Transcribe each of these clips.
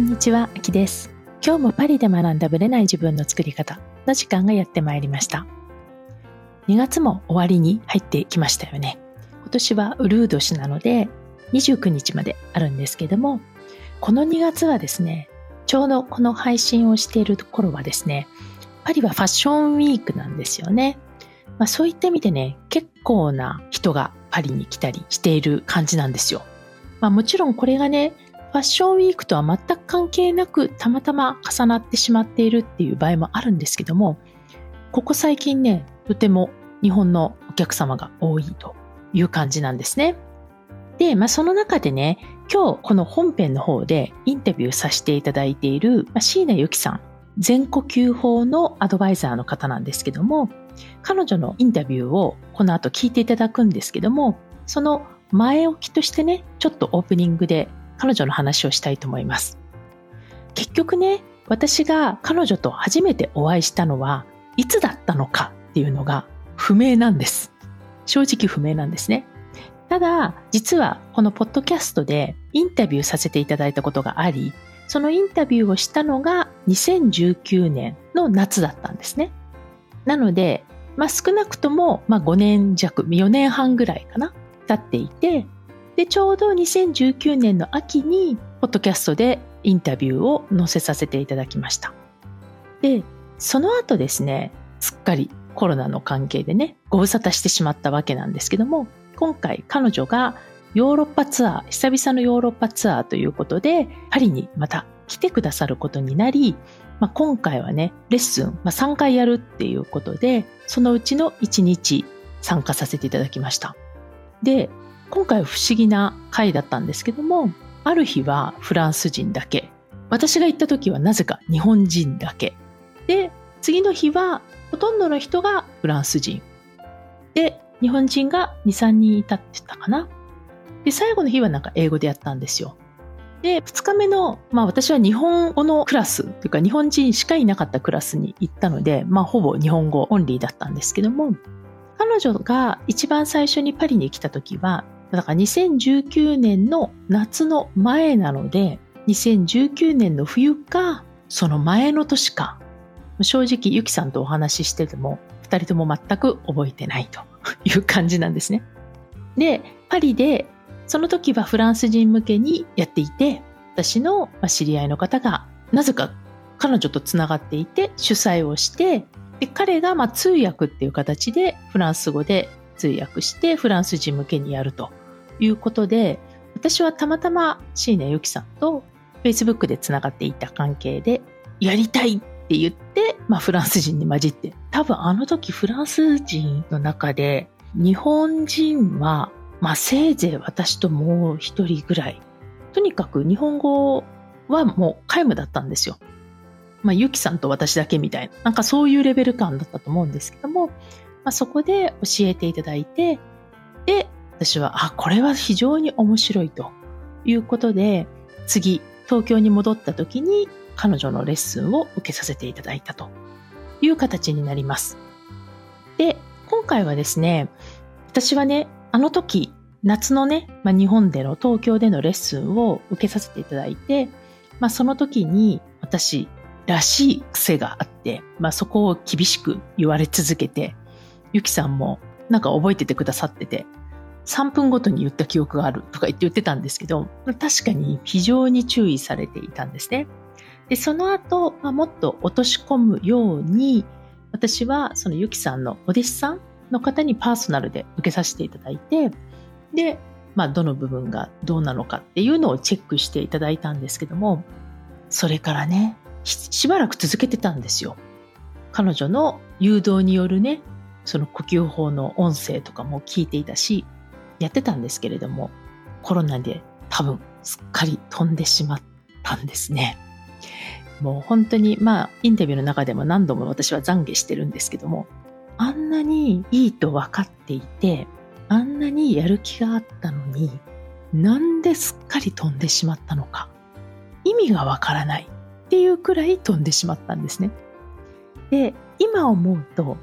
んにちは、あきです。今日もパリで学んだブレない自分の作り方の時間がやってまいりました。2月も終わりに入ってきましたよね。今年はウルー年なので29日まであるんですけども、この2月はですね、ちょうどこの配信をしているところはですね、パリはファッションウィークなんですよね。まあ、そういった意味でね、結構な人がパリに来たりしている感じなんですよ。まあ、もちろんこれがね、ファッションウィークとは全く関係なくたまたま重なってしまっているっていう場合もあるんですけども、ここ最近ね、とても日本のお客様が多いという感じなんですね。で、まあ、その中でね、今日この本編の方でインタビューさせていただいている、まあ、椎名由紀さん、全呼吸法のアドバイザーの方なんですけども、彼女のインタビューをこの後聞いていただくんですけども、その前置きとしてね、ちょっとオープニングで彼女の話をしたいと思います。結局ね、私が彼女と初めてお会いしたのはいつだったのかっていうのが不明なんです。正直不明なんですね。ただ、実はこのポッドキャストでインタビューさせていただいたことがあり、そのインタビューをしたのが2019年の夏だったんですね。なので、まあ、少なくともま5年弱、4年半ぐらいかな、経っていて、で、ちょうど2019年の秋に、ポッドキャストでインタビューを載せさせていただきました。で、その後ですね、すっかりコロナの関係でね、ご無沙汰してしまったわけなんですけども、今回彼女がヨーロッパツアー、久々のヨーロッパツアーということで、パリにまた来てくださることになり、まあ、今回はね、レッスン、まあ、3回やるっていうことで、そのうちの1日参加させていただきました。で、今回は不思議な回だったんですけども、ある日はフランス人だけ。私が行った時はなぜか日本人だけ。で、次の日はほとんどの人がフランス人。で、日本人が2、3人いたって言ったかな。で、最後の日はなんか英語でやったんですよ。で、2日目の、まあ私は日本語のクラスというか日本人しかいなかったクラスに行ったので、まあほぼ日本語オンリーだったんですけども、彼女が一番最初にパリに来た時は、だから2019年の夏の前なので、2019年の冬か、その前の年か、正直ゆきさんとお話ししてても、二人とも全く覚えてないと いう感じなんですね。で、パリで、その時はフランス人向けにやっていて、私の知り合いの方が、なぜか彼女とつながっていて主催をして、で彼がま通訳っていう形でフランス語で通訳してフランス人向けにやるということで、私はたまたま椎名由紀さんと Facebook でつながっていた関係で、やりたいって言って、まあフランス人に混じって、多分あの時フランス人の中で、日本人は、まあせいぜい私ともう一人ぐらい、とにかく日本語はもう皆無だったんですよ。まあ、ゆきさんと私だけみたいな、なんかそういうレベル感だったと思うんですけども、まあ、そこで教えていただいて、私は、あ、これは非常に面白いということで、次、東京に戻った時に彼女のレッスンを受けさせていただいたという形になります。で、今回はですね、私はね、あの時、夏のね、まあ、日本での東京でのレッスンを受けさせていただいて、まあ、その時に私らしい癖があって、まあ、そこを厳しく言われ続けて、ゆきさんもなんか覚えててくださってて、3分ごとに言った記憶があるとか言って言ってたんですけど、確かに非常に注意されていたんですね。で、その後、まあ、もっと落とし込むように、私はそのゆきさんのお弟子さんの方にパーソナルで受けさせていただいて、で、まあ、どの部分がどうなのかっていうのをチェックしていただいたんですけども、それからね、しばらく続けてたんですよ。彼女の誘導によるね、その呼吸法の音声とかも聞いていたし、やってたんですけれども、コロナで多分すっかり飛んでしまったんですね。もう本当に、まあ、インタビューの中でも何度も私は懺悔してるんですけども、あんなにいいと分かっていて、あんなにやる気があったのに、なんですっかり飛んでしまったのか。意味がわからないっていうくらい飛んでしまったんですね。で、今思うと、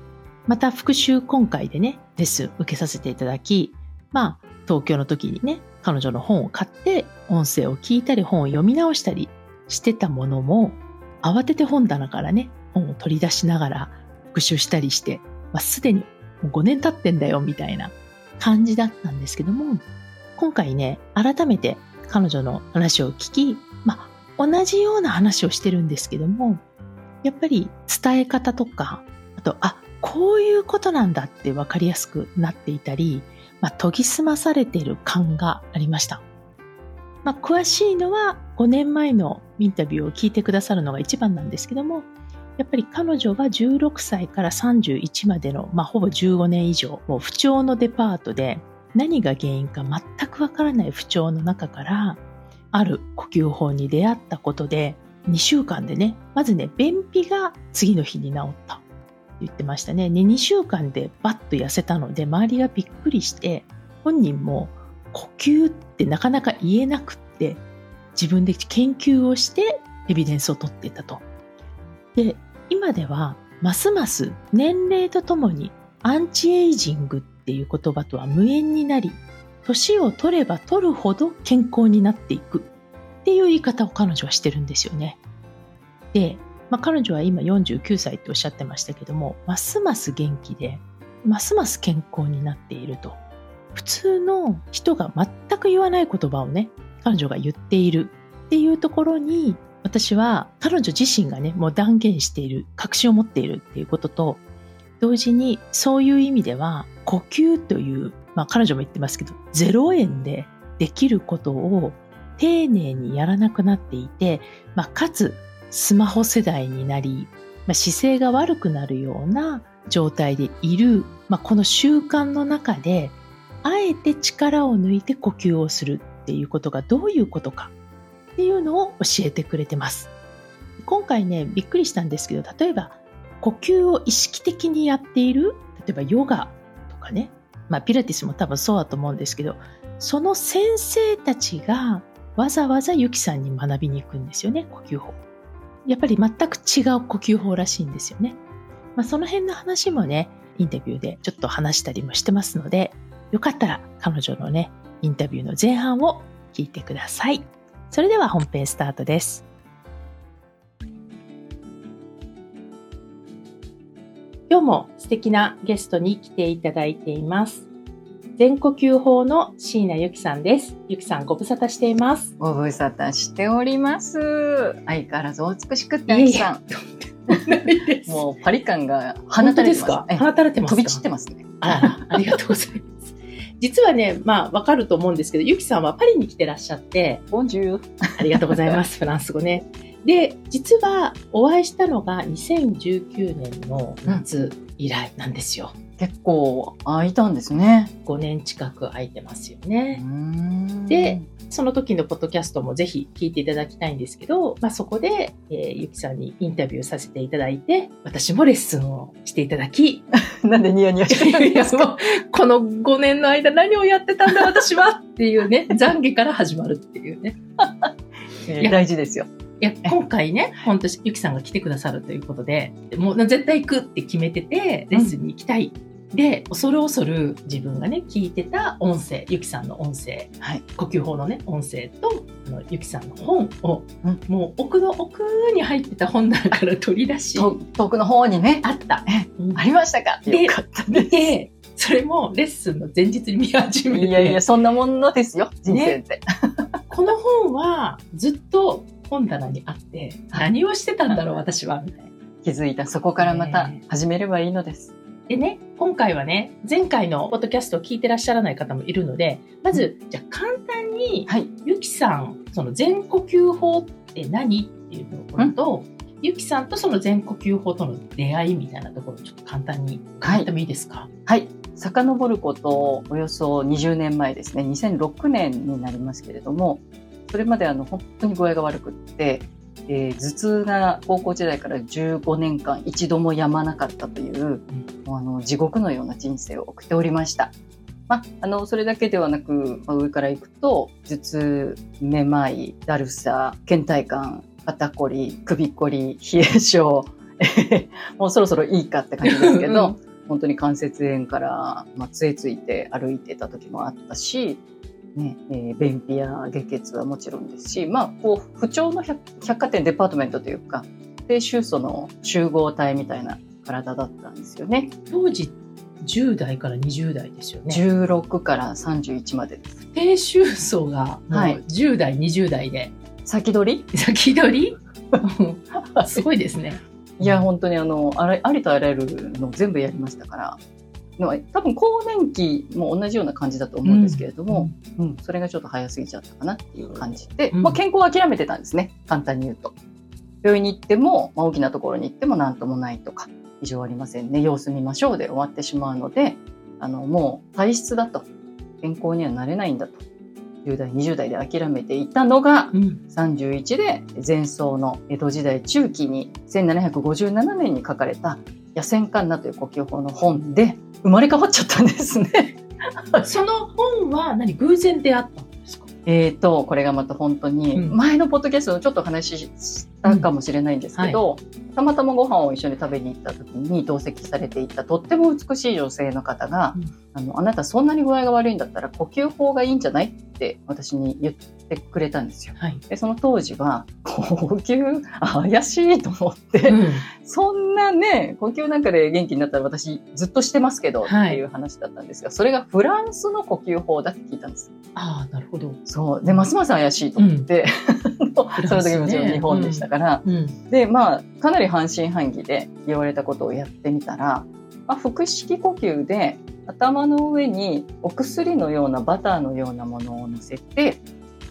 また復習今回でね、レッスン受けさせていただき、まあ、東京の時にね、彼女の本を買って、音声を聞いたり、本を読み直したりしてたものも、慌てて本棚からね、本を取り出しながら復習したりして、まあ、すでにもう5年経ってんだよみたいな感じだったんですけども、今回ね、改めて彼女の話を聞き、まあ、同じような話をしてるんですけども、やっぱり伝え方とか、あと、あ、こういうことなんだって分かりやすくなっていたり、まあ、研ぎ澄まされている感がありました。まあ、詳しいのは5年前のインタビューを聞いてくださるのが一番なんですけども、やっぱり彼女が16歳から31までの、まあ、ほぼ15年以上、もう不調のデパートで何が原因か全くわからない不調の中から、ある呼吸法に出会ったことで、2週間でね、まずね、便秘が次の日に治った。言ってましたね。ね、2週間でバッと痩せたので、周りがびっくりして、本人も呼吸ってなかなか言えなくって、自分で研究をしてエビデンスを取っていたと。で、今ではますます年齢とともにアンチエイジングっていう言葉とは無縁になり、年を取れば取るほど健康になっていくっていう言い方を彼女はしてるんですよね。で、まあ、彼女は今49歳っておっしゃってましたけども、ますます元気で、ますます健康になっていると。普通の人が全く言わない言葉をね、彼女が言っているっていうところに、私は彼女自身がね、もう断言している、確信を持っているっていうことと、同時にそういう意味では、呼吸という、まあ彼女も言ってますけど、0円でできることを丁寧にやらなくなっていて、まあ、かつスマホ世代になり、まあ、姿勢が悪くなるような状態でいる、まあ、この習慣の中で、あえて力を抜いて呼吸をするっていうことがどういうことかっていうのを教えてくれてます。今回ね、びっくりしたんですけど、例えば呼吸を意識的にやっている、例えばヨガとかね、まあピラティスも多分そうだと思うんですけど、その先生たちがわざわざユキさんに学びに行くんですよね、呼吸法。やっぱり全く違う呼吸法らしいんですよね。まあ、その辺の話もね、インタビューでちょっと話したりもしてますので、よかったら彼女のね、インタビューの前半を聞いてください。それでは本編スタートです。今日も素敵なゲストに来ていただいています。全呼吸法の椎名由紀さんです。由紀さんご無沙汰しています。ご無沙汰しております。相変わらずお美しくて、由紀さん。もうパリ感が放たれてます。放たれてます飛び散ってますね。あありがとうございます。実はね、まあ、わかると思うんですけど、ゆきさんはパリに来てらっしゃって、ボンジュー。ありがとうございます。フランス語ね。で、実はお会いしたのが2019年の夏以来なんですよ。うん結構空いたんですね。5年近く空いてますよね。で、その時のポッドキャストもぜひ聞いていただきたいんですけど、まあ、そこで、えー、ゆきさんにインタビューさせていただいて、私もレッスンをしていただき、なんでニヤニヤしてるんですか？この5年の間何をやってたんだ 私はっていうね、懺悔から始まるっていうね。えー、大事ですよ。いや、今回ね、本当ゆきさんが来てくださるということで、もう絶対行くって決めてて、レッスンに行きたいで恐る恐る自分がね聞いてた音声ゆきさんの音声、はい、呼吸法のね音声とあのゆきさんの本を、うん、もう奥の奥に入ってた本棚から取り出し遠くの方にね。あった、うん、ありましたか？よかったでそれもレッスンの前日に見始めて。いやいやそんなものですよ人生って、ね、この本はずっと本棚にあって何をしてたんだろう私はみたいな。気づいた。そこからまた始めればいいのです、でね、今回はね、前回のポッドキャストを聞いてらっしゃらない方もいるので、まず、じゃあ簡単に、はい、ゆきさん、その全呼吸法って何っていうところと、ゆきさんとその全呼吸法との出会いみたいなところをちょっと簡単に伺ってもいいですか？はい。遡ることおよそ20年前ですね、2006年になりますけれども、それまであの本当に具合が悪くって、えー、頭痛が高校時代から15年間一度も止まなかったという、うん、あの地獄のような人生を送っておりました。まあ、あのそれだけではなく、まあ、上から行くと頭痛めまいだるさ倦怠感肩こり首こり冷え性 もうそろそろいいかって感じですけど、うん、本当に関節炎から、まあ、杖ついて歩いてた時もあったしねえー便秘や下血はもちろんですし、まあ、こう不調の百百貨店デパートメントというか低周素の集合体みたいな体だったんですよね。当時10代から20代ですよね。16から31までです。低周層がもうはい10代、20代で先取り？先取り？すごいですね。いや本当にあのあらありとあらゆるの全部やりましたから。の多分更年期も同じような感じだと思うんですけれども、うんそれがちょっと早すぎちゃったかなっていう感じで、うん。まあ、健康を諦めてたんですね簡単に言うと。病院に行っても、まあ、大きなところに行っても何ともないとか異常ありませんね。様子見ましょうで終わってしまうのであのもう体質だと健康にはなれないんだと。10代20代で諦めていたのがうん。31で前奏の江戸時代中期に1757年に書かれた「野戦カンナ」という呼吸法の本で生まれ変わっちゃったんですね。その本は何偶然出会ったんですか？えー、とこれがまた本当にうん前のポッドキャストでちょっとお話ししたかもしれないんですけど、たまたまご飯を一緒に食べに行った時に同席されていたとっても美しい女性の方がうん「あのあなたそんなに具合が悪いんだったら呼吸法がいいんじゃない?」って私に言ってくれたんですよ。はい。でその当時は呼吸あ怪しいと思って、うんそんなね呼吸なんかで元気になったら私ずっとしてますけど、はいっていう話だったんですがそれがフランスの呼吸法だって聞いたんです。ああ、なるほど。そうでますます怪しいと思って、その時もちろんね日本でしたから、うん。でまあかなり半信半疑で言われたことをやってみたら、まあ、腹式呼吸で頭の上にお薬のようなバターのようなものを乗せて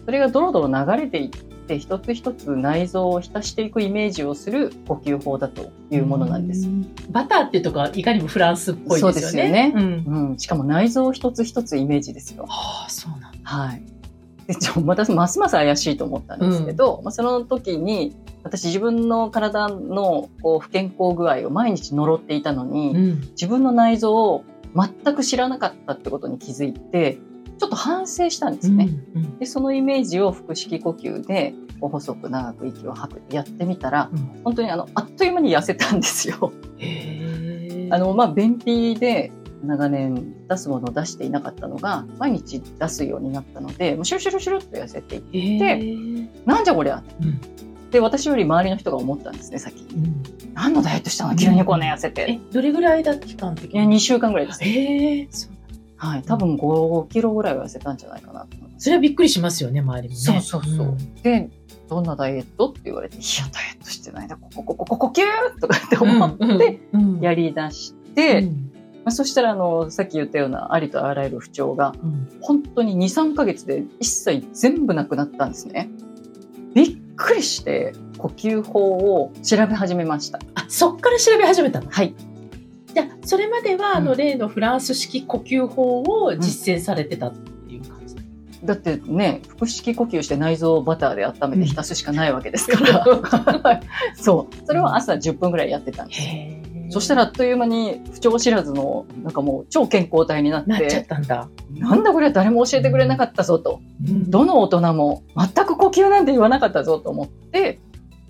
それがドロドロ流れていって一つ一つ内臓を浸していくイメージをする呼吸法だというものなんです。うん。バターっていうとこはいかにもフランスっぽいですよね。そうですよねうん。うん、しかも内臓を一つ一つイメージですよ。ああ、そうなんだ。はい。でちょまたますます怪しいと思ったんですけど、まあ、その時に私自分の体のこう不健康具合を毎日呪っていたのに、うん。自分の内臓を全く知らなかったってことに気づいてちょっと反省したんですね。うん。でそのイメージを腹式呼吸でこう細く長く息を吐くやってみたらうん。本当にあのあっという間に痩せたんですよ。あのまあ便秘で長年出すものを出していなかったのが毎日出すようになったのでもうシュルシュルシュルっと痩せていって。なんじゃこりゃうん。で私より周りの人が思ったんですね先に。うん。何のダイエットしたの？急にこんな痩せて、え、どれぐらいだ期間的いや2週間ぐらいです、へえ。そうはい、多分5キロぐらいは痩せたんじゃないかなそれはびっくりしますよね、周りもね。そうそうそう。ん。で、どんなダイエットって言われて、いや、ダイエットしてない。な、ここ、ここ、ここ、呼吸とかって思って、うん、やり出して、うん。まあ、そしたら、あの、さっき言ったようなありとあらゆる不調が、うん。本当に2、3ヶ月で一切全部なくなったんですね。くりして、呼吸法を調べ始めました。あ、そっから調べ始めたの？はい。じゃあそれまでは、あのうん例のフランス式呼吸法を実践されてたっていう感じ、だってね、腹式呼吸して内臓をバターで温めて浸すしかないわけですから。そう。それは朝10分ぐらいやってたんですそしたらあっという間に不調知らずの、なんかもう超健康体になっ、なっちゃってたんだ、なんだこれは誰も教えてくれなかったぞと。うんどの大人も全く呼吸なんて言わなかったぞと思って、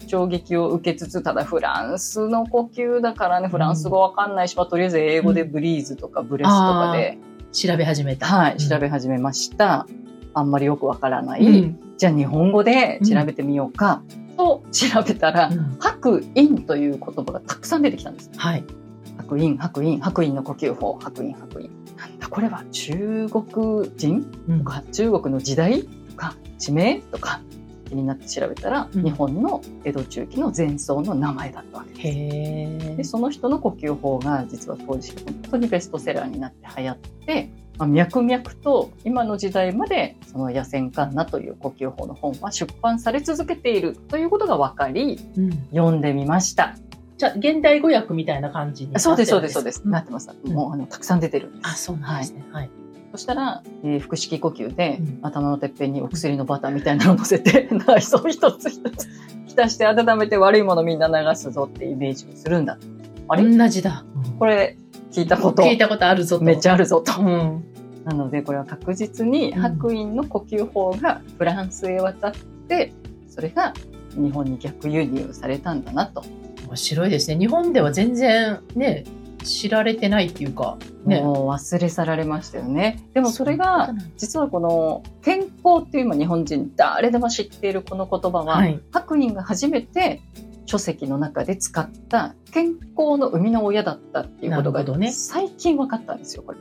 衝撃を受けつつ、ただフランスの呼吸だからね、フランス語わかんないし、まあとりあえず英語でブリーズとかブレスとかで、調べ始めた。はい、うん。調べ始めました。あんまりよくわからない。うん。じゃあ日本語で調べてみようか、と調べたら、うん。白陰という言葉がたくさん出てきたんです。はい。白陰、白陰、白陰の呼吸法、白陰、白陰。なんだこれは中国人？うん。とか？中国の時代？とか地名とか気になって調べたら、うん。日本の江戸中期の前奏の名前だったわけです。でその人の呼吸法が実は当時本当にベストセラーになって流行って、まあ、脈々と今の時代までその野戦カンナという呼吸法の本は出版され続けているということが分かりうん、読んでみました。じゃあ現代語訳みたいな感じになってるそうですそうですんそうです、んなってます。うん。もうあのたくさん出てるんです。あそうなんですね。はい、そしたら、えー腹式呼吸で、うん。頭のてっぺんにお薬のバターみたいなのを乗せて、内臓一つ一つ浸して温めて悪いものみんな流すぞってイメージをするんだ。あれ、同じだ、これ聞いたこと。聞いたことあるぞと。めっちゃあるぞと。うん。なのでこれは確実にうん。白陰の呼吸法がフランスへ渡って、それが日本に逆輸入されたんだなと。面白いですね。日本では全然ね知られてないっていうか、ね。もう忘れ去られましたよね。でもそれが実はこの健康っていう今日本人誰でも知っているこの言葉は、はい白隠が初めて書籍の中で使った健康の生みの親だったっていうことがね最近分かったんですよこれ。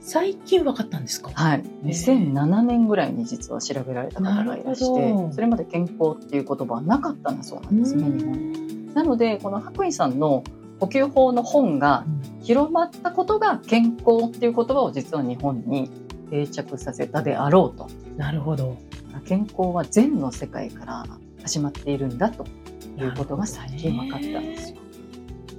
最近分かったんですか？はい、2007年ぐらいに実は調べられた方がいらしてそれまで健康っていう言葉はなかったんだそうなんですね日本に。なのでこの白衣さんの呼吸法の本が広まったことが健康っていう言葉を実は日本に定着させたであろうと。なるほど。健康は善の世界から始まっているんだということが最近分かったんですよ。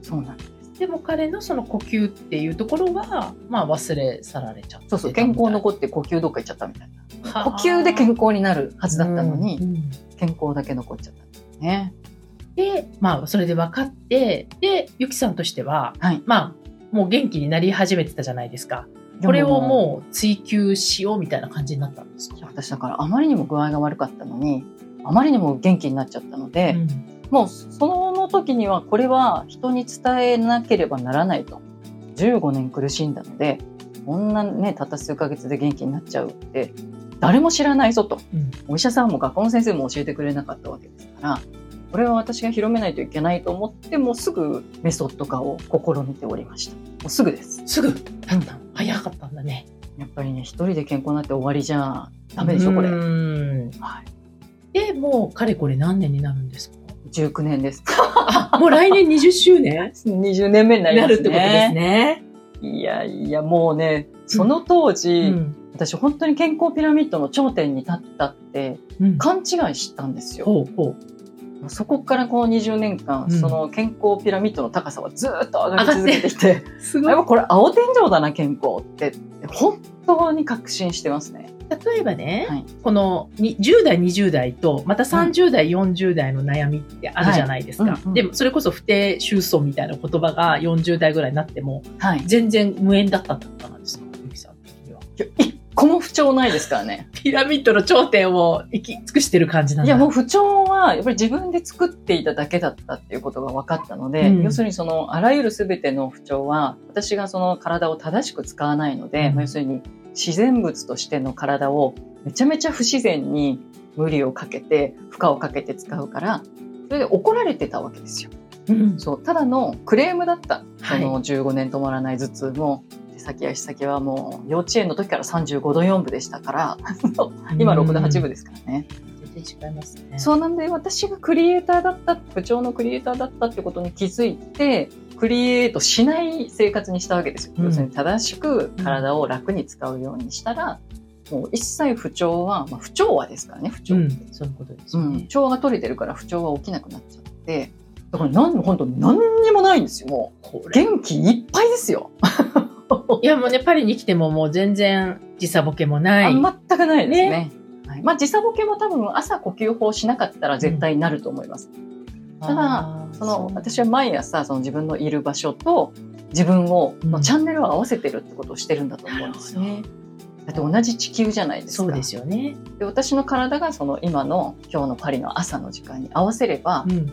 そうなんです。でも彼のその呼吸っていうところは、まあ忘れ去られちゃってそうそう。健康残って呼吸どっか行っちゃったみたいな。呼呼吸で健康になるはずだったのに、うんうん。健康だけ残っちゃったんですね。で、まあそれで分かって、で、ゆきさんとしては、はい。まあもう元気になり始めてたじゃないですか。これをもう追求しようみたいな感じになったんです私だからあまりにも具合が悪かったのにあまりにも元気になっちゃったので、うん。もうその時にはこれは人に伝えなければならないと。15年苦しんだのでこんなねたった数ヶ月で元気になっちゃうって誰も知らないぞと。うん。お医者さんも学校の先生も教えてくれなかったわけですからこれは私が広めないといけないと思ってもうすぐメソッド化を試みておりましたもうすぐですすぐ？だったんだ。早かったんだね。やっぱりね一人で健康になって終わりじゃダメでしょこれ、うんはい、で、もうかれこれ何年になるんですか？19年ですあ、もう来年20周年？20年目になりなますねるってことですね。いやいやもうねその当時、うん。私本当に健康ピラミッドの頂点に立ったってうん。勘違いしたんですよ。ほうほう。そこからこの20年間、うん。その健康ピラミッドの高さはずっと上がり続けてきて、すやっぱこれ青天井だな健康って。本当に確信してますね。例えばね、はい。このに10代20代とまた30代、40代の悩みってあるじゃないですか、はい。うんうん。でもそれこそ不定収束みたいな言葉が40代ぐらいになってもはい。全然無縁だったってことなんですかゆきさん的には個も不調ないですからね。ピラミッドの頂点を行き尽くしてる感じなんだ。いやもう不調はやっぱり自分で作っていただけだったっていうことが分かったので、うん。要するにそのあらゆる全ての不調は私がその体を正しく使わないので、うん。まあ要するに自然物としての体をめちゃめちゃ不自然に無理をかけて負荷をかけて使うからそれで怒られてたわけですよ。うん。そう。ただのクレームだった。そはい。の15年止まらない頭痛も手先足先はもう幼稚園の時から35度4分でしたから 今6度8分ですからね。違いますね。そうなんで私がクリエイターだった部長のクリエイターだったってことに気づいてクリエイトしない生活にしたわけですよ。うん。要するに正しく体を楽に使うようにしたら、もう一切不調は、まあ、不調和ですからね不調、うんそういうことですうん。調和が取れてるから不調は起きなくなっちゃって。だからなん本当何にもないんですよもう。元気いっぱいですよ。いやもうねパリに来てももう全然時差ボケもない、あ全くないですね。はい、まあ時差ボケも多分朝呼吸法しなかったら絶対になると思います。ただあーそのう私は毎朝その自分のいる場所と自分をうんのチャンネルを合わせてるってことをしてるんだと思うんですね。だって同じ地球じゃないですか。そうですよね、で私の体がその今の今日のパリの朝の時間に合わせれば、うん、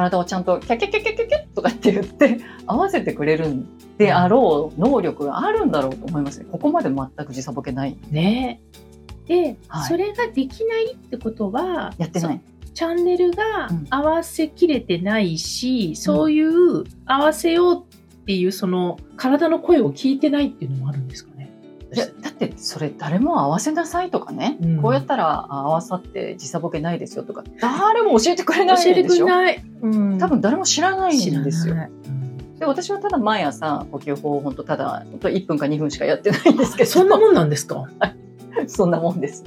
体をちゃんとキャキャキャキャキャキャとかって言って 合わせてくれるんであろう能力があるんだろうと思いますね。ここまで全く時差ボケない。ねで、はいそれができないってことはやってない。そチャンネルがうん合わせきれてないし、そういう合わせようっていうその体の声を聞いてないっていうのもあるんですか？ね。いやだってそれ誰も合わせなさいとかね、うんこうやったらあ合わさって時差ボケないですよとか誰も教えてくれない教えてくれない。うん多分誰も知らないんですよ。で私はただ毎朝呼吸法を本当ただ本当1分か2分しかやってないんですけどそんなもんなんですか？そんなもんです、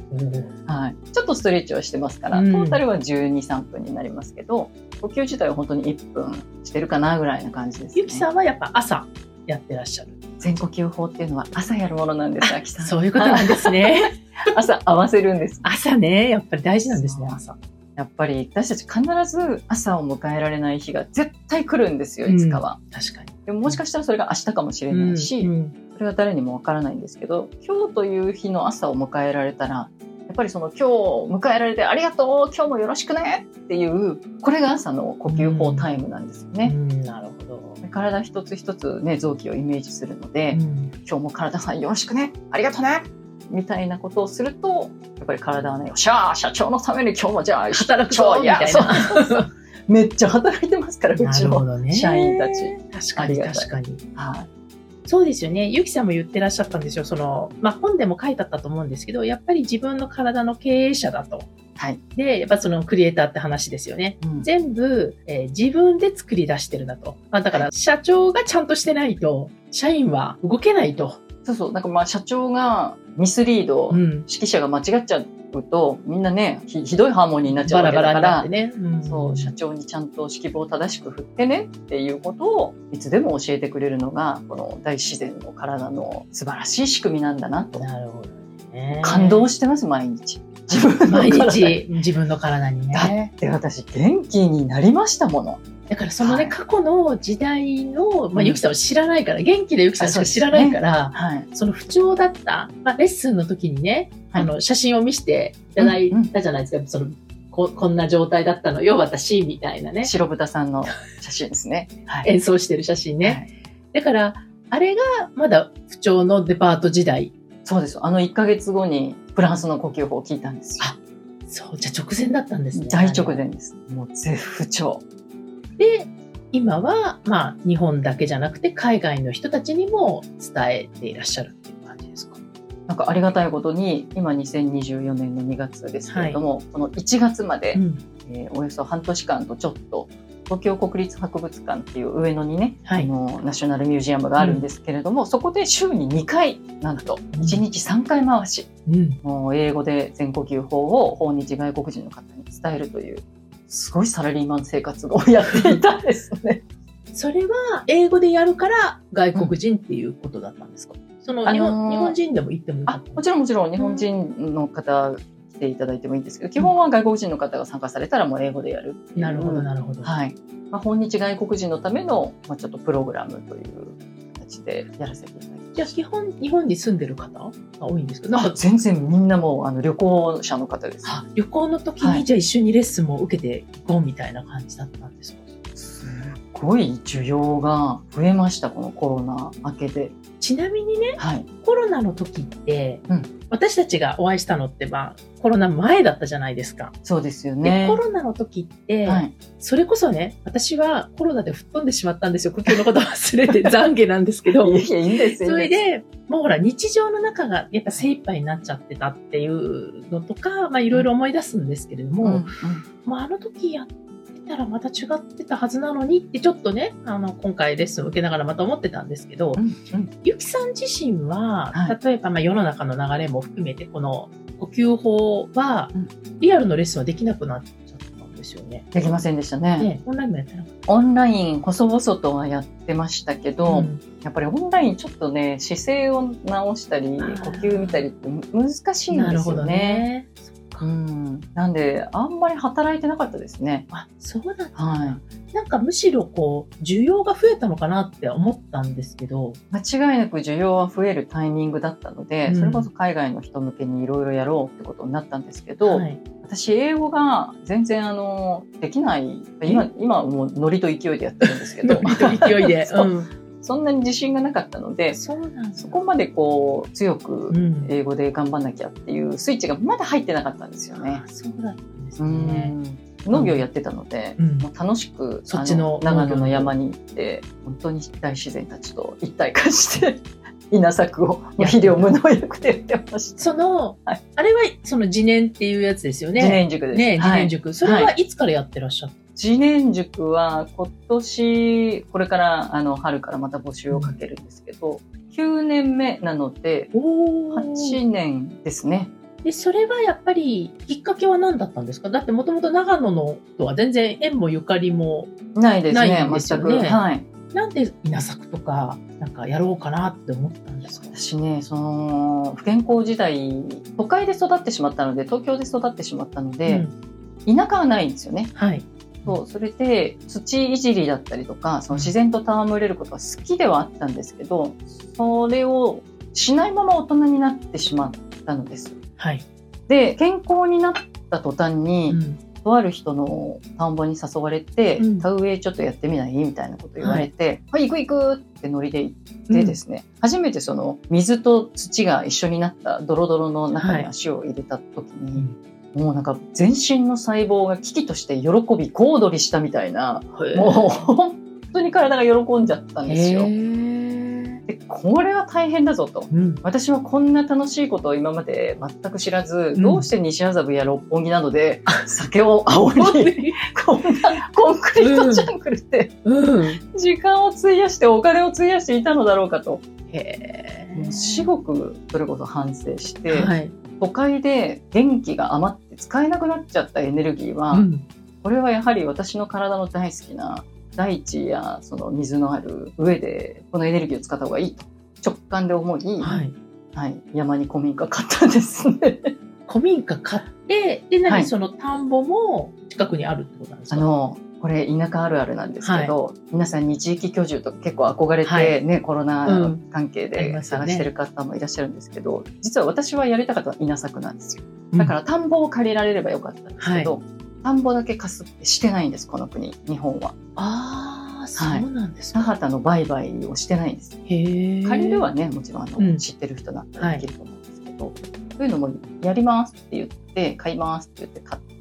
はい、ちょっとストレッチはしてますから、うんトータルは1 2 3分になりますけど呼吸自体は本当に1分してるかなぐらいな感じです、ね。ゆきさんはやっぱ朝やってらっしゃる。全呼吸法っていうのは朝やるものなんです秋さん。そういうことなんですね。朝合わせるんです。朝ね、やっぱり大事なんですね、朝。やっぱり私たち必ず朝を迎えられない日が絶対来るんですよいつかは。確かに。でももしかしたらそれが明日かもしれないし、うんうんそれは誰にもわからないんですけど今日という日の朝を迎えられたらやっぱりその今日迎えられてありがとう今日もよろしくねっていうこれが朝の呼吸法タイムなんですよね。うんなるほど。体一つ一つね臓器をイメージするので、うん今日も体さんよろしくねありがとうねみたいなことをするとやっぱり体はねよっしゃー社長のために今日もじゃあ働くぞみたいなそうそめっちゃ働いてますからうなちの。社員たち。確かに確かに。はいそうですよね。ゆきさんも言ってらっしゃったんですよ。その、まあ、本でも書いてあったと思うんですけど、やっぱり自分の体の経営者だと。はいで、やっぱそのクリエイターって話ですよね。うん全部、えー自分で作り出してるんだと。まあ、だから、社長がちゃんとしてないと、社員は動けないと。そうそうなんかまあ社長がミスリード、うん。指揮者が間違っちゃうとみんなねひひどいハーモニーになっちゃうバわけだからね。うん。そう社長にちゃんと指揮棒を正しく振ってねっていうことをいつでも教えてくれるのがこの大自然の体の素晴らしい仕組みなんだなと。なるほどね。感動してます毎日。自分の毎体日 自分の体にだね。って私元気になりましたもの。だからそのね、はい。過去の時代の、まあ、うん。ゆきさんを知らないから、元気なゆきさんしか知らないから、はい。その不調だった、まあ、レッスンの時にね、はいあの、写真を見せていただいたじゃないですか。そのここんな状態だったのよ、私、みたいなね。白豚さんの写真ですね はい演奏してる写真ね。はいだから、あれがまだ不調のデパート時代。そうですあの1ヶ月後にフランスの呼吸法を聞いたんですよあそう、じゃあ直前だったんですね。大直前ですもう絶不調で、今は、まあ、日本だけじゃなくて、海外の人たちにも伝えていらっしゃるっていう。なんかありがたいことに今2024年の2月ですけれども、この1月まで、うん。えーおよそ半年間とちょっと東京国立博物館っていう上野にね、はいあのナショナルミュージアムがあるんですけれども、そこで週に2回なんとうん1日3回回し、うん。もう英語で全呼吸法を訪日外国人の方に伝えるというすごいサラリーマン生活をやっていたんですね。それは英語でやるから外国人っていうことだったんですか、その日本,、あのー日本人でも行ってもあもちろんもちろん日本人の方来ていただいてもいいんですけど基本は外国人の方が参加されたらもう英語でやる。なるほどなるほど。はい。まあ、訪日外国人のための、まあ、ちょっとプログラムという形でやらせていただいて。じゃあ基本日本に住んでる方が多いんですけど、全然みんなもうあの旅行者の方です。あ旅行の時はい。にじゃあ一緒にレッスンも受けていこうみたいな感じだったんですか、すごい需要が増えましたこのコロナ明けで。ちなみにねはい、コロナの時って、うん私たちがお会いしたのって、まあ、コロナ前だったじゃないですか。そうですよでね。コロナの時って、はい、それこそね私はコロナで吹っ飛んでしまったんですよ呼吸のこと忘れて 懺悔なんですけどいやいやいいんですよ。それでもうほら、日常の中がやっぱ精一杯になっちゃってたっていうのとか、まあいろいろ思い出すんですけれども、うんうんまああの時やってたらまた違ってたはずなのにってちょっとね、あの、今回レッスンを受けながらまた思ってたんですけど、うんうんゆきさん自身は、はい例えばまあ世の中の流れも含めて、この呼吸法はうん、リアルのレッスンはできなくなっちゃったんですよね。できませんでしたね。ね、オンラインもやってなかった。オンライン細々とはやってましたけど、うんやっぱりオンラインちょっとね姿勢を直したり呼吸見たりって難しいんですよなるほどね。ね。うん、なんであんまり働いてなかったですね。あ、そうなんだ。はなんかむしろこう、需要が増えたのかなって思ったんですけど、い、間違いなく需要は増えるタイミングだったので、うんそれこそ海外の人向けにいろいろやろうってことになったんですけど、はい、私英語が全然あのできない今今はもうノリと勢いでやってるんですけど勢いで。そううんそんなに自信がなかったのでそこまでこう強くうん英語で頑張んなきゃっていうスイッチがまだ入ってなかったんですよねあ。そうだったんですうね。ん農業やってたので、うんもう楽しくそっちのあ長野の山に行って本当に大自然たちと一体化して 稲作をや肥料無農薬でやってました。その、はいあれはその自年っていうやつですよね。自然塾です。ね、自はい年塾。それはいつからやってらっしゃった、自然塾は今年これからあの春からまた募集をかけるんですけど、9年目なのでおー8年ですね。で、それはやっぱりきっかけは何だったんですか？だってもともと長野のとは全然縁もゆかりも、ないですねないんですよ全ねく。はい。なんで稲作とか、なんかやろうかなって思ったんですか？私ねその不健康時代都会で育ってしまったので東京で育ってしまったので、田舎はないんですよね。はい。そうそれで土いじりだったりとかその自然と戯れることは好きではあったんですけどそれをしないまま大人になってしまったのです。はい。で健康になった途端に、うん。とある人の田んぼに誘われて、うん。田植えちょっとやってみないみたいなこと言われて「はい、行く行く!」ってノリで行ってですね、初めてその水と土が一緒になったドロドロの中に足を入れた時に、もうなんか全身の細胞が危機として喜び小躍りしたみたいなもう本当に体が喜んじゃったんですよ。でこれは大変だぞと。うん。私はこんな楽しいことを今まで全く知らず、ん。どうして西麻布や六本木などで 酒を煽り、こんなコンクリートジャングルでうん。時間を費やしてお金を費やしていたのだろうかと、へもう至極それこそ反省して、はい都会で元気が余って使えなくなっちゃったエネルギーは、うん。これはやはり私の体の大好きな大地やその水のある上でこのエネルギーを使った方がいいと直感で思い、はい。はい、山に古民家買ったんですね。古民家買ってで何、はい。その田んぼも近くにあるってことなんですか？あのこれ田舎あるあるなんですけど、皆さんに地域居住とか結構憧れて、はい。ねコロナうん。関係で探してる方もいらっしゃるんですけど、実は私はやりたかったのは稲作なんですよ。だから田んぼを借りられればよかったんですけど、田んぼだけ貸すってしてないんですこの国日本は。ああそうなんですか、田畑の売買をしてないんです借りるはねもちろんあの、うん。知ってる人だったらできると思うんですけど、そういうのもやりますって言って買いますって言って買って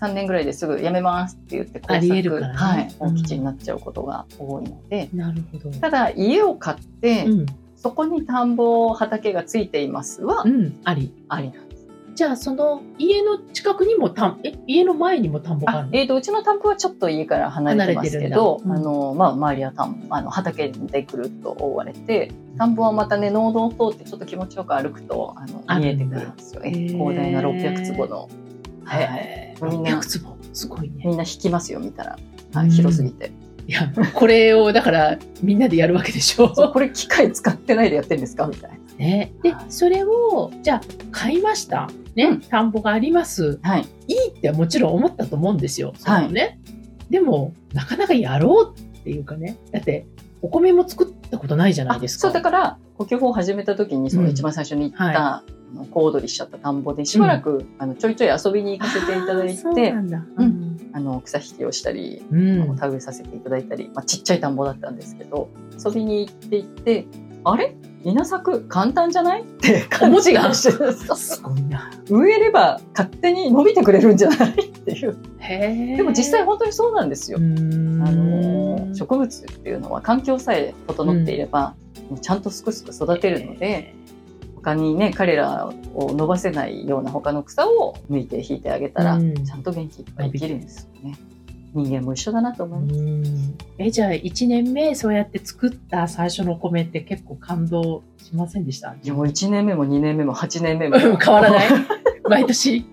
3年ぐらいですぐやめますって言って工作、ね。はい、うん。大吉になっちゃうことが多いので、なるほど。ただ家を買って、うん、そこに田んぼ畑がついていますは、うん、あり。ありなんです。じゃあその家の近くにも田んえ家の前にも田んぼがあるえー、とうちの田んぼはちょっと家から離れてますけど、あのまあ、周りは田んあの畑でくるっと覆われて田んぼはまたね農道を通ってちょっと気持ちよく歩くとあの見えてくるんですよ。広大な600坪の、はい。はい、へみんな。600坪すごいね。みんな引きますよ見たら、はい、うん。広すぎて、いやこれをだからみんなでやるわけでしょ。これ機械使ってないでやってるんですか？みたいな。ね、でそれをじゃあ買いました、ね。うん。田んぼがあります。はい、いいってもちろん思ったと思うんですよ。そのね。でもなかなかやろうっていうかね。だってお米も作ったことないじゃないですか。そうだから呼吸法を始めた時にその一番最初に言った、はい。あの小躍りしちゃった田んぼでしばらく、あのちょいちょい遊びに行かせていただいてあの草引きをしたり、うん。田植えさせていただいたり、まあ、ちっちゃい田んぼだったんですけど遊びに行っていってあれ？稲作簡単じゃない？って感じがしてるすごいな。植えれば勝手に伸びてくれるんじゃない？っていう。でも実際本当にそうなんですよ。あの植物っていうのは環境さえ整っていれば、もうちゃんとすくすく育てるので、他にね彼らを伸ばせないような他の草を抜いて引いてあげたら、うん。ちゃんと元気いっぱい生きるんですよね。人間も一緒だなと思います。うん。えじゃあ1年目そうやって作った最初の米って結構感動しませんでした？いやもう1年目も2年目も8年目も。変わらない？毎年、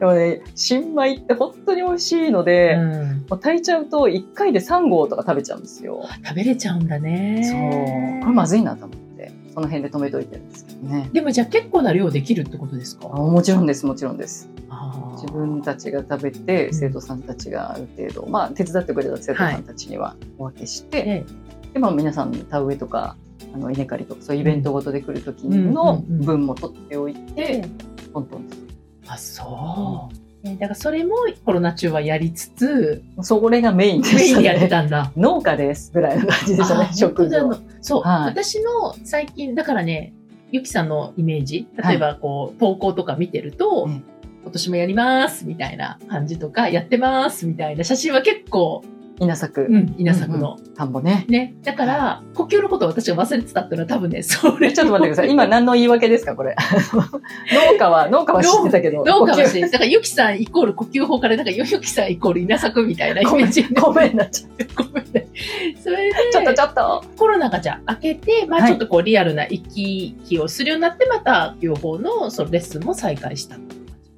でもね新米って本当に美味しいので、うん。もう炊いちゃうと1回で3合とか食べちゃうんですよ。食べれちゃうんだね。そう。これまずいなと思ってその辺で止めといてるんですね。でもじゃあ結構な量できるってことですか？あもちろんですもちろんです。自分たちが食べてうん。生徒さんたちがある程度、まあ手伝ってくれた生徒さんたちにはお分けして、えでまあ皆さん田植えとかあの稲刈りとかそういうイベントごとで来る時うんの分も取っておいえて、トントンです。あそう、えだからそれもコロナ中はやりつつそれがメインでしたね。たんだ。農家ですぐらいの感じでしたあね、職業。本当だ。のそう、はい。私の最近だからねゆきさんのイメージ例えばこう、投稿とか見てると、うん。今年もやりますみたいな感じとかやってますみたいな写真は結構、稲作、うん、稲作の、田んぼね。ね。だから呼吸のことを私が忘れてたっていうのは多分ねそれ。ちょっと待ってください。今何の言い訳ですか、これ。農家は、農家は知ってたけど。どうかもしれ呼ないだからゆきさんイコール呼吸法からなんかゆきさんイコール稲作みたいなイメージ。になごめんなっちゃって。ごめんね それでちょっとちょっと。コロナがじゃあ明けて、まあ、はいちょっとこうリアルな行き来をするようになって、また両方のそのレッスンも再開した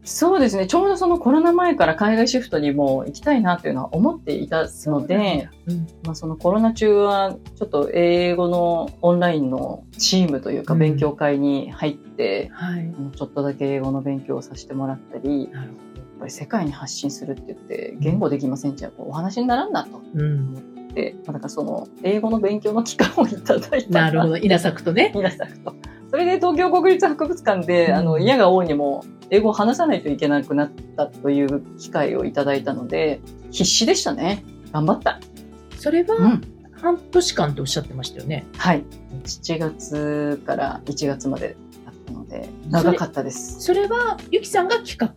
そうですね。ちょうどそのコロナ前から海外シフトにも行きたいなっていうのは思っていたので、うんまあ、そのコロナ中はちょっと英語のオンラインのチームというかうん勉強会に入って、はい。あのちょっとだけ英語の勉強をさせてもらったり、やなるっぱり世界に発信するって言って言語できませんじゃお話にならんなとほど。うん。まあ、だからその英語の勉強の期間をいただいた。なるほど。稲作とね。皆さんと。それで東京国立博物館で、うん。あの嫌が王にも英語を話さないといけなくなったという機会をいただいたので必死でしたね。頑張った、それはうん、半年間っておっしゃってましたよね。はい。7月から1月までだったので長かったです。それはゆきさんが企画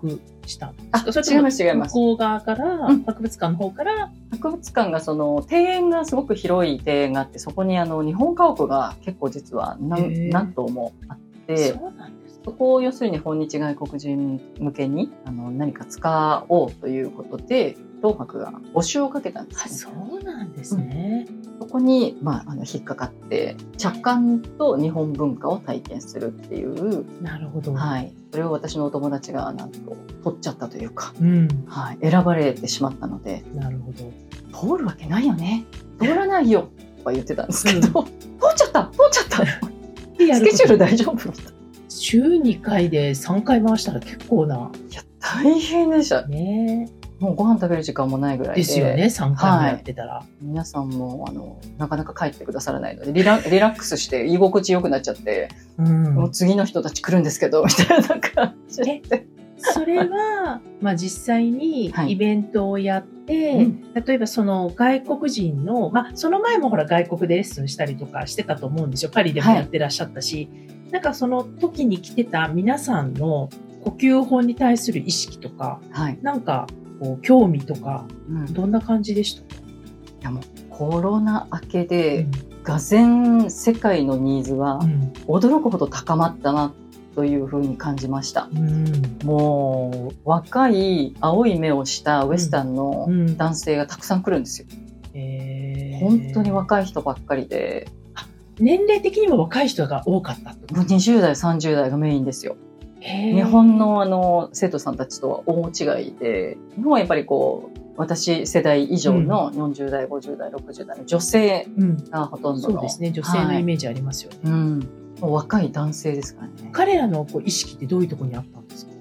した。あかそれ違います違います。向こう側から、うん。博物館の方から、博物館がその庭園がすごく広い庭園があってそこにあの日本家屋が結構実はへ何ー何棟もあってそうなんですそこを要するに訪日外国人向けにあの何か使おうということで東博が募集をかけたんであすよ、ね。そうなんですね。そこに、まあ、あの引っかかって着艦と日本文化を体験するっていう、なるほど。はい、それを私のお友達がなんと取っちゃったというか、うん、はい、選ばれてしまったので。なるほど。通るわけないよね。通らないよ。とか言ってたんですけど、通っちゃった。通っちゃった。スケジュール大丈夫みた。いな。週2回で3回回したら結構な。いや大変でした。ねもうご飯食べる時間もないぐらいで。ですよね、3回もやってたら。皆さんもあのなかなか帰ってくださらないのでリラリラックスして居心地よくなっちゃって、うん。もう次の人たち来るんですけどみたいな感じ。で。それは、まあ実際にはい。イベントをやって、うん。例えばその外国人の、まあその前もほら外国でレッスンしたりとかしてたと思うんですよ。パリでもやってらっしゃったし、なんかその時に来てた皆さんの呼吸法に対する意識とか、はい。なんかこう興味とか、うん、いどんな感じでした？か、やもうコロナ明けで、がぜ世界のニーズはうん。驚くほど高まったなというふうに感じました。うん。もう若い青い目をしたウエスタンのうん。男性がたくさん来るんですよ。えー。本当に若い人ばっかりで、年齢的にも若い人が多かったもう20代30代がメインですよ。日本のあの生徒さんたちとは大違いで日本はやっぱりこう私世代以上の40代、50代60代の女性うん、がほとんどのそうですね。女性のイメージありますよね、うん、もう若い男性ですからね。彼らのこう意識ってどういうところにあったんですか？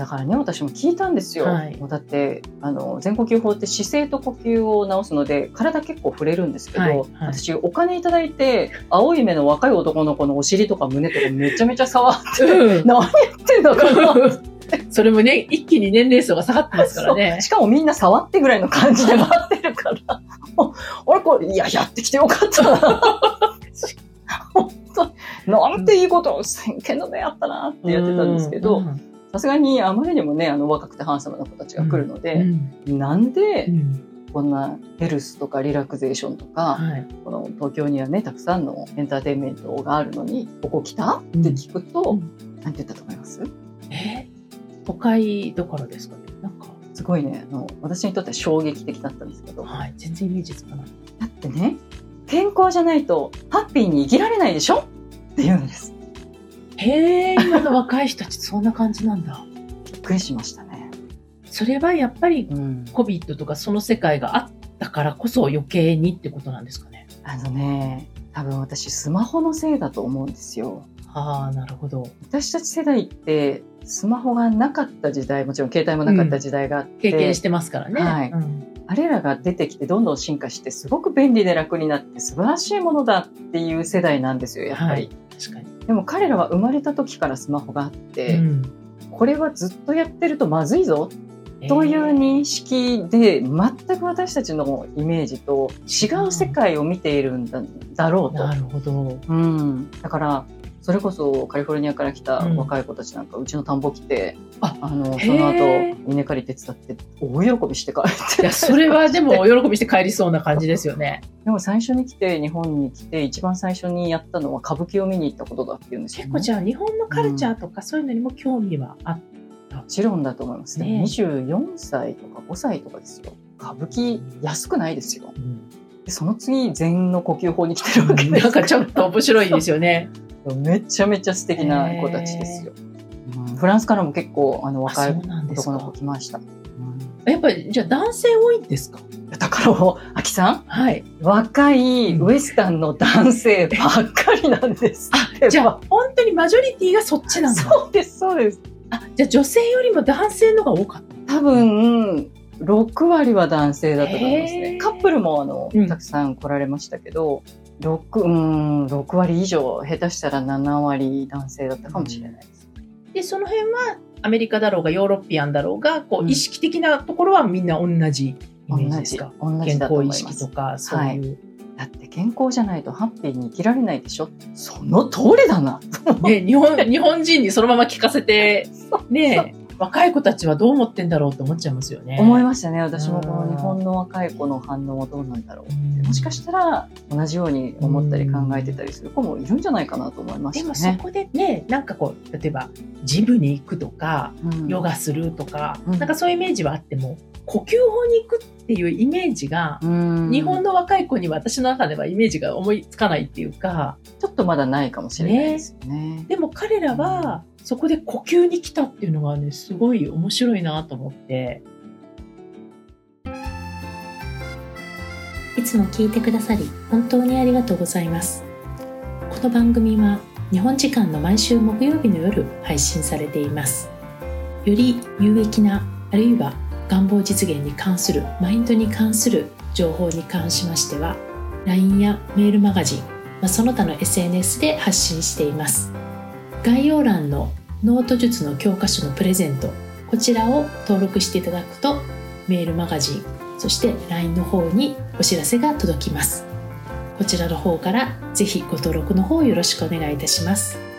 だからね私も聞いたんですよ、はい。もうだってあの全呼吸法って姿勢と呼吸を直すので体結構触れるんですけど、はいはい。私お金いただいて青い目の若い男の子のお尻とか胸とかめちゃめちゃ触って、うん。何やってんだかな それもね一気に年齢層が下がってますからそねう。しかもみんな触ってぐらいの感じで待ってるから、俺これ、いや、やってきてよかったな。本当なんていいことを先見の目あったなってやってたんですけうど、んさすがにあまりにもね、あの若くてハンサムな子たちが来るのうで、ん。なんでうん。こんなヘルスとかリラクゼーションとか、はい。この東京にはね、たくさんのエンターテインメントがあるのに、ここ来た？って聞くと、うん。なんて言ったと思います？え？都会だからですかね？なんか。すごいね。あの、私にとっては衝撃的だったんですけど、はい。全然イメージつかない。だってね、健康じゃないとハッピーに生きられないでしょ？って言うんです。へえ今の若い人たちそんな感じなんだ。びっくりしましたね。それはやっぱりうん。COVID とかその世界があったからこそ余計にってことなんですかね。あのね、多分私スマホのせいだと思うんですよ。ああなるほど。私たち世代ってスマホがなかった時代、もちろん携帯もなかった時代があって、経験してますからね、はい。うん。あれらが出てきてどんどん進化してすごく便利で楽になって素晴らしいものだっていう世代なんですよ、やっぱり。はい。確かに、でも彼らは生まれた時からスマホがあって、うん。これはずっとやってるとまずいぞという認識で全く私たちのイメージと違う世界を見ているんだだろうと。な。るほど。うん、だからそれこそカリフォルニアから来たうん。若い子たちなんかうちの田んぼ来て、ああのへそのー後稲刈り手伝って大喜びして帰って。いやそれはでもお喜びして帰りそうな感じですよね。でも最初に来て日本に来て一番最初にやったのは歌舞伎を見に行ったことだって言うんですよ、結構じゃあ日本のカルチャーとかそういうのにも興味はあっもちろんだと思います。ねね24歳とか5歳とかですよ。歌舞伎安くないですよ。うん。でその次禅の呼吸法に来てるわけですなんかちょっと面白いですよね。めちゃめちゃ素敵な子たちですよ、うんフランスからも結構あの若い男の子か。来ました、うんやっぱりじゃあ男性多いんですか？だからもう、アキさん、はい。若いウエスタンの男性ばっかりなんです。じゃあ本当にマジョリティがそっちなんだ。そうです、そうです。あじゃあ女性よりも男性のが多かった。多分、6割は男性だと思いますね。カップルもあの、うんたくさん来られましたけど、6、うん、6割以上、下手したら7割男性だったかもしれないです。でその辺はアメリカだろうがヨーロピアンだろうがこううん。意識的なところはみんな同じイメージですか、同じ健康意識と。かそういう、だって健康じゃないとハッピーに生きられないでしょその通りだな。ね、日本日本人にそのまま聞かせて ね若い子たちはどう思ってんだろうって思っちゃいますよね。思いましたね。私もこうんの日本の若い子の反応はどうなんだろうって。うんもしかしたら同じように思ったり考えてたりする子もいるんじゃないかなと思いまでもしたね。そこでねなんかこう例えばジムに行くとかうんヨガするとか、うんなんかそういうイメージはあっても呼吸法に行くっていうイメージが、うん。日本の若い子には私の中ではイメージが思いつかないっていうかちょっとまだないかもしれないですよね。でも彼らはそこで呼吸に来たっていうのがねすごい面白いなと思って。いつも聞いてくださり本当にありがとうございます。この番組は日本時間の毎週木曜日の夜配信されています。より有益なあるいは願望実現に関するマインドに関する情報に関しましては LINE やメールマガジン、まあ、その他の SNS で発信しています。概要欄のノート術の教科書のプレゼントこちらを登録していただくとメールマガジンそして LINE の方にお知らせが届きます。こちらの方からぜひご登録の方よろしくお願いいたします。